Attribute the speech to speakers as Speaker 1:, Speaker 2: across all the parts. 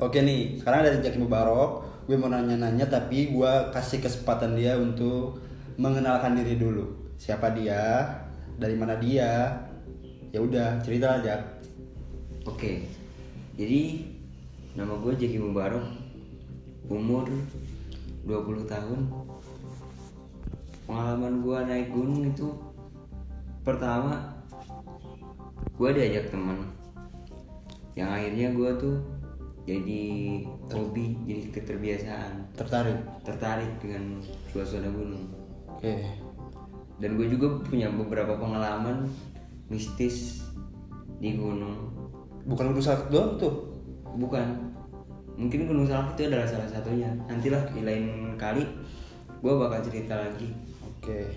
Speaker 1: Oke nih, sekarang dari Jaki Mubarok, gue mau nanya-nanya tapi gue kasih kesempatan dia untuk mengenalkan diri dulu. Siapa dia? Dari mana dia? Ya udah, cerita aja.
Speaker 2: Oke, jadi nama gue Jaki Mubarok, umur 20 tahun. Pengalaman gue naik gunung itu pertama gue diajak teman yang akhirnya gue tuh jadi hobi jadi keterbiasaan
Speaker 1: Tertarik?
Speaker 2: tertarik dengan suasana gunung
Speaker 1: Oke.
Speaker 2: dan gue juga punya beberapa pengalaman mistis di gunung
Speaker 1: Bukan gunung salak doang tuh.
Speaker 2: bukan mungkin gunung salak itu adalah salah satunya nantilah di lain kali gue bakal cerita lagi
Speaker 1: Oke.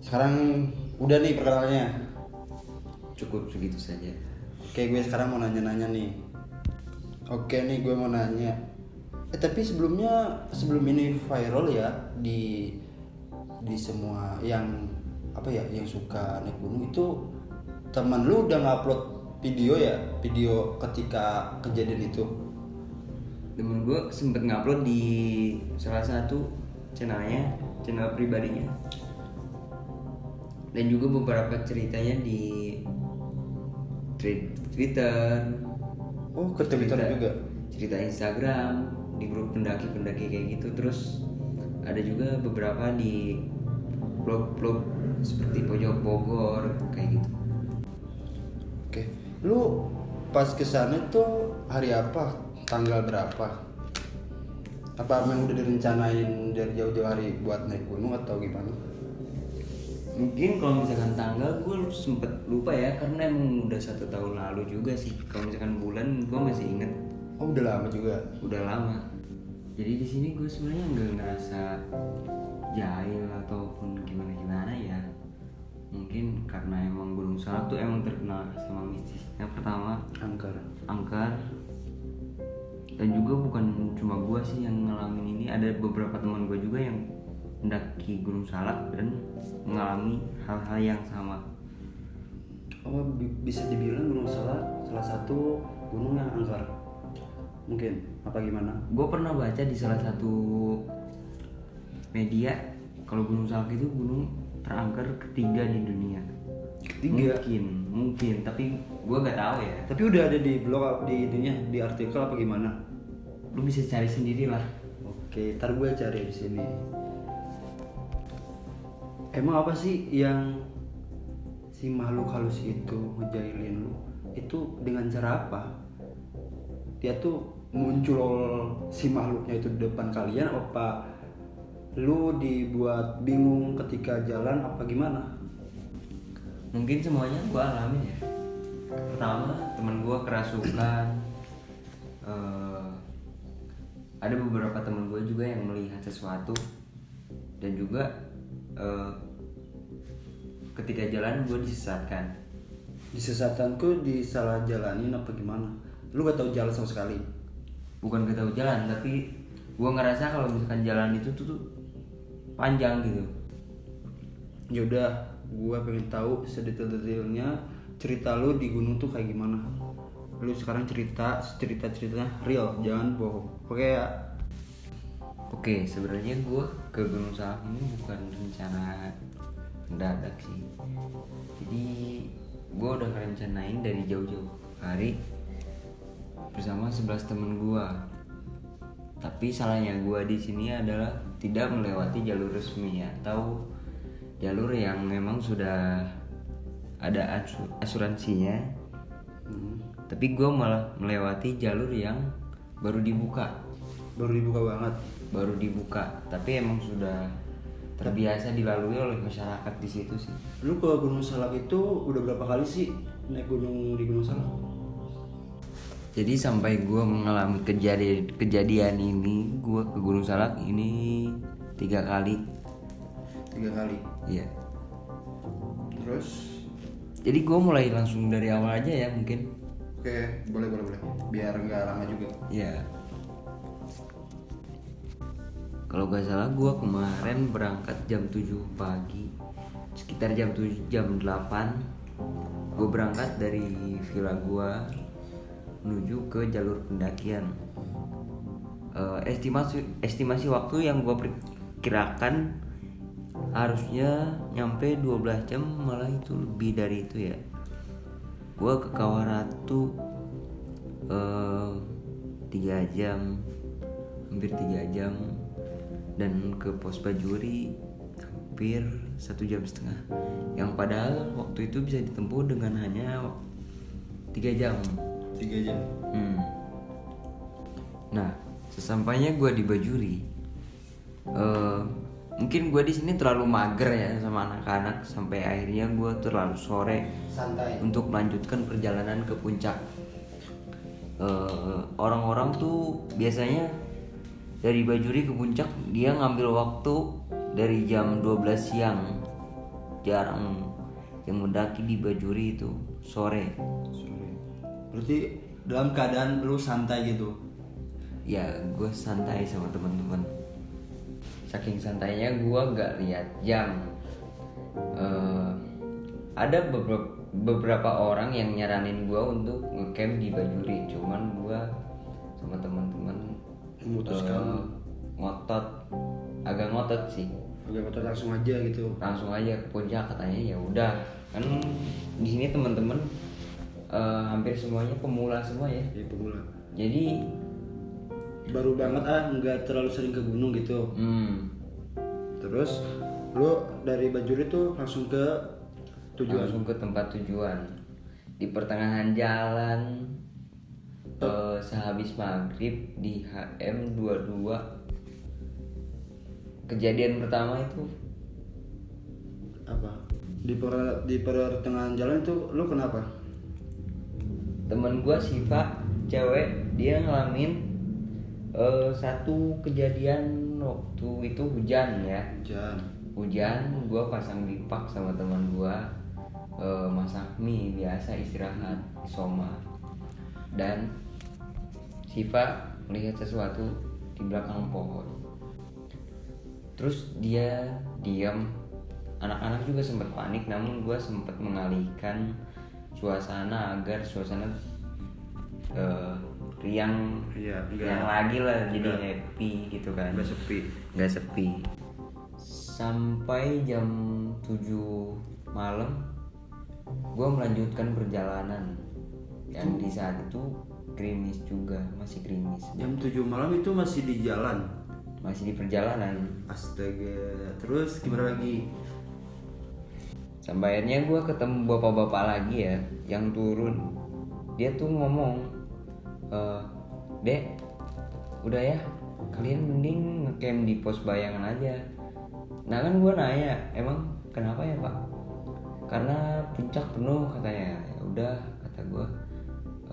Speaker 1: Sekarang udah nih perkenalannya.
Speaker 2: cukup segitu saja
Speaker 1: Oke, gue sekarang mau nanya-nanya nih. Oke nih, gue mau nanya. Eh tapi sebelumnya sebelum ini viral ya di di semua yang apa ya yang suka naik gunung itu teman lu udah ngupload video ya? Video ketika kejadian itu?
Speaker 2: Temen gue sempet ngupload di salah satu channelnya channel pribadinya. Dan juga beberapa ceritanya di Twitter
Speaker 1: oh ke Twitter
Speaker 2: cerita-
Speaker 1: juga?
Speaker 2: cerita Instagram di grup pendaki-pendaki kayak gitu. Terus ada juga beberapa di blog-blog seperti pojok Bogor kayak gitu.
Speaker 1: Oke. Lu pas ke sana tuh hari apa? Tanggal berapa? Apa memang udah direncanain dari jauh-jauh hari buat naik gunung atau gimana
Speaker 2: mungkin kalau misalkan tanggal gue sempet lupa ya karena emang udah satu tahun lalu juga sih. Kalau misalkan bulan gue masih inget
Speaker 1: oh udah lama juga?
Speaker 2: Udah lama. Jadi di sini gue sebenarnya nggak ngerasa jahil ataupun gimana gimana ya. Mungkin karena emang Gunung Salak tuh emang terkenal sama mistisnya pertama.
Speaker 1: Angker.
Speaker 2: Angker. Dan juga bukan cuma gue sih yang ngalamin ini ada beberapa teman gue juga yang mendaki Gunung Salak dan mengalami hal-hal yang sama.
Speaker 1: Oh bi- bisa dibilang gunung salah salah satu gunung yang angker? Mungkin apa gimana?
Speaker 2: Gue pernah baca di salah satu media kalau Gunung Salak itu gunung terangker ketiga di dunia.
Speaker 1: Ketiga?
Speaker 2: mungkin mungkin tapi gue gak tahu ya.
Speaker 1: Tapi udah ada di blog di ininya di artikel apa gimana?
Speaker 2: Lu bisa cari sendiri lah
Speaker 1: oke ntar gue cari di sini emang apa sih yang si makhluk halus itu ngejailin lu? Itu dengan cara apa? Dia tuh muncul si makhluknya itu di depan kalian apa lu dibuat bingung ketika jalan apa gimana?
Speaker 2: Mungkin semuanya gue alamin ya. Pertama teman gue kerasukan. Eh, ada beberapa teman gue juga yang melihat sesuatu. Dan juga eh, ketika jalan gue disesatkan.
Speaker 1: Disesatanku disalah jalanin apa gimana? Lu gak tahu jalan sama sekali?
Speaker 2: Bukan gak tahu jalan tapi gue ngerasa kalau misalkan jalan itu tuh, tuh panjang gitu.
Speaker 1: Yaudah gua pengen tahu sedetail-detailnya cerita lu di gunung tuh kayak gimana. Lu sekarang cerita cerita ceritanya real jangan bohong. Oke ya
Speaker 2: Oke, sebenarnya gue ke Gunung Salak ini bukan rencana mendadak sih. Jadi gue udah ngerencanain dari jauh-jauh hari bersama 11 temen gue. Tapi salahnya gue di sini adalah tidak melewati jalur resmi atau jalur yang memang sudah ada asu- asuransinya.
Speaker 1: Hmm,
Speaker 2: Tapi gue malah melewati jalur yang baru dibuka
Speaker 1: baru dibuka banget
Speaker 2: baru dibuka. Tapi emang sudah terbiasa dilalui oleh masyarakat di situ sih.
Speaker 1: Lu ke gunung salak itu udah berapa kali sih naik gunung di gunung salak?
Speaker 2: Jadi sampai gue mengalami kejadian kejadian ini gue ke Gunung Salak ini tiga kali.
Speaker 1: Tiga kali?
Speaker 2: Iya.
Speaker 1: Terus?
Speaker 2: Jadi gue mulai langsung dari awal aja ya mungkin.
Speaker 1: Oke boleh boleh boleh. Biar nggak lama juga.
Speaker 2: Iya. Kalau gak salah gue kemarin berangkat jam 7 pagi. Sekitar jam 7, jam 8 Gue berangkat dari villa gue menuju ke jalur pendakian. Eh, estimasi estimasi waktu yang gue perkirakan harusnya nyampe 12 jam malah itu lebih dari itu ya. Gue ke Kawaratu eh, tiga jam hampir tiga jam dan ke pos Bajuri hampir satu jam setengah yang padahal waktu itu bisa ditempuh dengan hanya tiga jam
Speaker 1: tiga jam
Speaker 2: Hmm. Nah, sesampainya gue di Bajuri, eh, mungkin gue di sini terlalu mager ya sama anak-anak sampai akhirnya gue terlalu sore
Speaker 1: santai
Speaker 2: untuk melanjutkan perjalanan ke puncak. Eh, Orang-orang tuh biasanya dari Bajuri ke puncak dia ngambil waktu dari jam 12 siang. Jarang yang mendaki di Bajuri itu sore.
Speaker 1: Sorry. berarti dalam keadaan lu santai gitu
Speaker 2: ya gue santai sama teman-teman saking santainya gue nggak lihat jam Eh, ada beberapa beberapa orang yang nyaranin gue untuk ngecamp di Bajuri cuman gue sama teman-teman
Speaker 1: Memutuskan.
Speaker 2: eh, ngotot agak ngotot sih
Speaker 1: Oke, kita langsung aja gitu.
Speaker 2: langsung aja ke puncak katanya ya udah kan di sini teman-teman eh, hampir semuanya pemula semua ya
Speaker 1: Jadi pemula.
Speaker 2: jadi
Speaker 1: Baru banget ah, nggak terlalu sering ke gunung gitu.
Speaker 2: hmm,
Speaker 1: Terus lu dari Bajuri tuh langsung ke tujuan.
Speaker 2: langsung ke tempat tujuan di pertengahan jalan eh, sehabis maghrib di HM 22 kejadian pertama itu
Speaker 1: Apa? Di per di pertengahan jalan itu lu kenapa?
Speaker 2: temen gua Siva cewek dia ngalamin eh, satu kejadian waktu itu hujan ya
Speaker 1: Hujan.
Speaker 2: hujan gua pasang bipak sama teman gua eh, masak mie biasa istirahat Soma dan Siva melihat sesuatu di belakang pohon. Terus dia diam. Anak-anak juga sempat panik namun gua sempat mengalihkan suasana agar suasana eh, riang
Speaker 1: Iya,
Speaker 2: riang lagi lah jadi
Speaker 1: enggak-
Speaker 2: happy gitu kan.
Speaker 1: Nggak sepi.
Speaker 2: nggak sepi. Sampai jam 7 malam gue melanjutkan perjalanan yang di saat itu gerimis juga masih gerimis
Speaker 1: Jam 7 malam itu masih di jalan.
Speaker 2: masih di perjalanan
Speaker 1: Astaga. Terus gimana lagi?
Speaker 2: sampai akhirnya gue ketemu bapak-bapak lagi ya yang turun dia tuh ngomong "Eh, dek udah ya kalian mending ngecamp di pos bayangan aja nah kan gue nanya emang kenapa ya pak karena puncak penuh katanya ya udah kata gue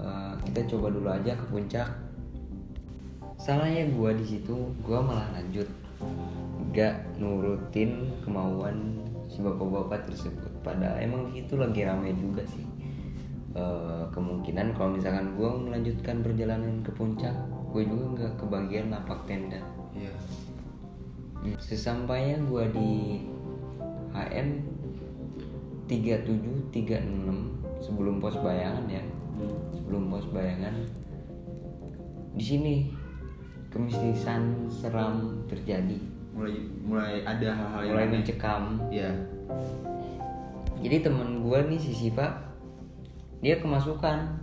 Speaker 2: "Eh, kita coba dulu aja ke puncak. Salahnya gue di situ gue malah lanjut. Gak nurutin kemauan si bapak-bapak tersebut. Padahal emang itu lagi ramai juga sih. Eh, kemungkinan kalau misalkan gue melanjutkan perjalanan ke puncak gue juga nggak kebagian lapak tenda.
Speaker 1: Iya.
Speaker 2: Hmm, sesampainya gue di HM 3736 sebelum pos bayangan ya sebelum pos bayangan di sini kemistisan seram terjadi
Speaker 1: Mulai mulai ada hal-hal yang
Speaker 2: mulai
Speaker 1: aneh.
Speaker 2: mencekam
Speaker 1: Iya.
Speaker 2: jadi temen gue nih si Siva dia kemasukan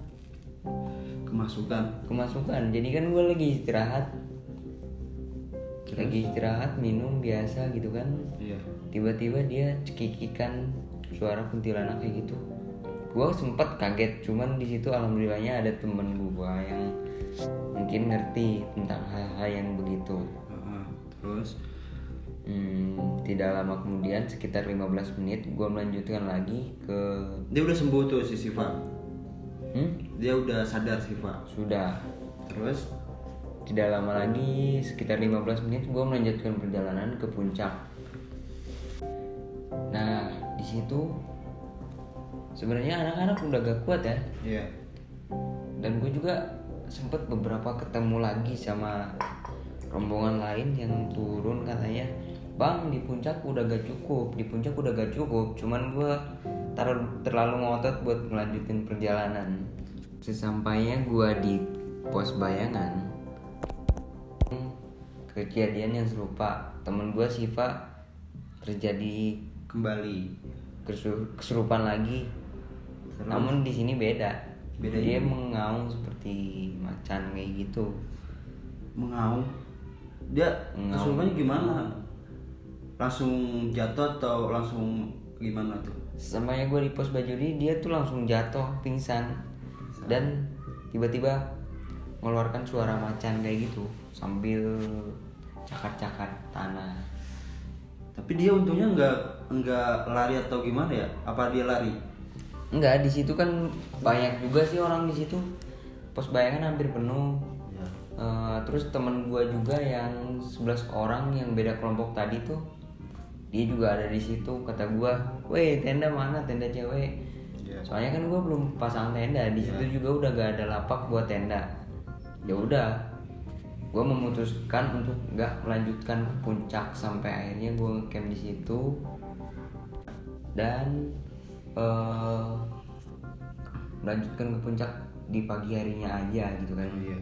Speaker 1: Kemasukan.
Speaker 2: kemasukan jadi kan gue lagi istirahat lagi istirahat minum biasa gitu kan
Speaker 1: Iya.
Speaker 2: tiba-tiba dia cekikikan suara kuntilanak kayak gitu gue sempet kaget cuman di situ alhamdulillahnya ada temen gue yang mungkin ngerti tentang hal-hal yang begitu.
Speaker 1: Terus
Speaker 2: Hmm, tidak lama kemudian sekitar 15 menit gue melanjutkan lagi ke
Speaker 1: dia udah sembuh tuh si Siva.
Speaker 2: hmm,
Speaker 1: Dia udah sadar Siva.
Speaker 2: sudah
Speaker 1: Terus
Speaker 2: tidak lama lagi sekitar 15 menit gue melanjutkan perjalanan ke puncak nah di situ sebenarnya anak-anak udah gak kuat ya.
Speaker 1: Iya.
Speaker 2: dan gue juga sempet beberapa ketemu lagi sama rombongan lain yang turun katanya bang di puncak udah gak cukup di puncak udah gak cukup. Cuman gue terlalu terlalu ngotot buat melanjutin perjalanan. Sesampainya gua di pos bayangan kejadian yang serupa. Temen gua Siva terjadi
Speaker 1: kembali.
Speaker 2: kesu- kesurupan lagi namun di sini beda.
Speaker 1: Beda
Speaker 2: dia
Speaker 1: ini.
Speaker 2: mengaung seperti macan kayak gitu.
Speaker 1: Mengaung? Dia kesurupannya gimana? Langsung jatuh atau langsung gimana tuh?
Speaker 2: Sesampainya gue di pos bajuri dia tuh langsung jatuh pingsan. Dan tiba-tiba mengeluarkan suara macan kayak gitu sambil cakar-cakar tanah.
Speaker 1: Tapi dia untungnya nggak nggak lari atau gimana ya? Apa dia lari
Speaker 2: enggak di situ kan banyak juga sih orang di situ. Pos bayangan hampir penuh.
Speaker 1: Ya
Speaker 2: Eh, terus temen gue juga yang 11 orang yang beda kelompok tadi tuh dia juga ada di situ kata gue, weh tenda mana? Tenda cewek.
Speaker 1: Iya.
Speaker 2: soalnya kan gue belum pasang tenda di situ juga udah gak ada lapak buat tenda. Ya udah gue memutuskan untuk nggak melanjutkan ke puncak sampai akhirnya gue camp di situ. Dan eh, melanjutkan ke puncak di pagi harinya aja gitu kan.
Speaker 1: Iya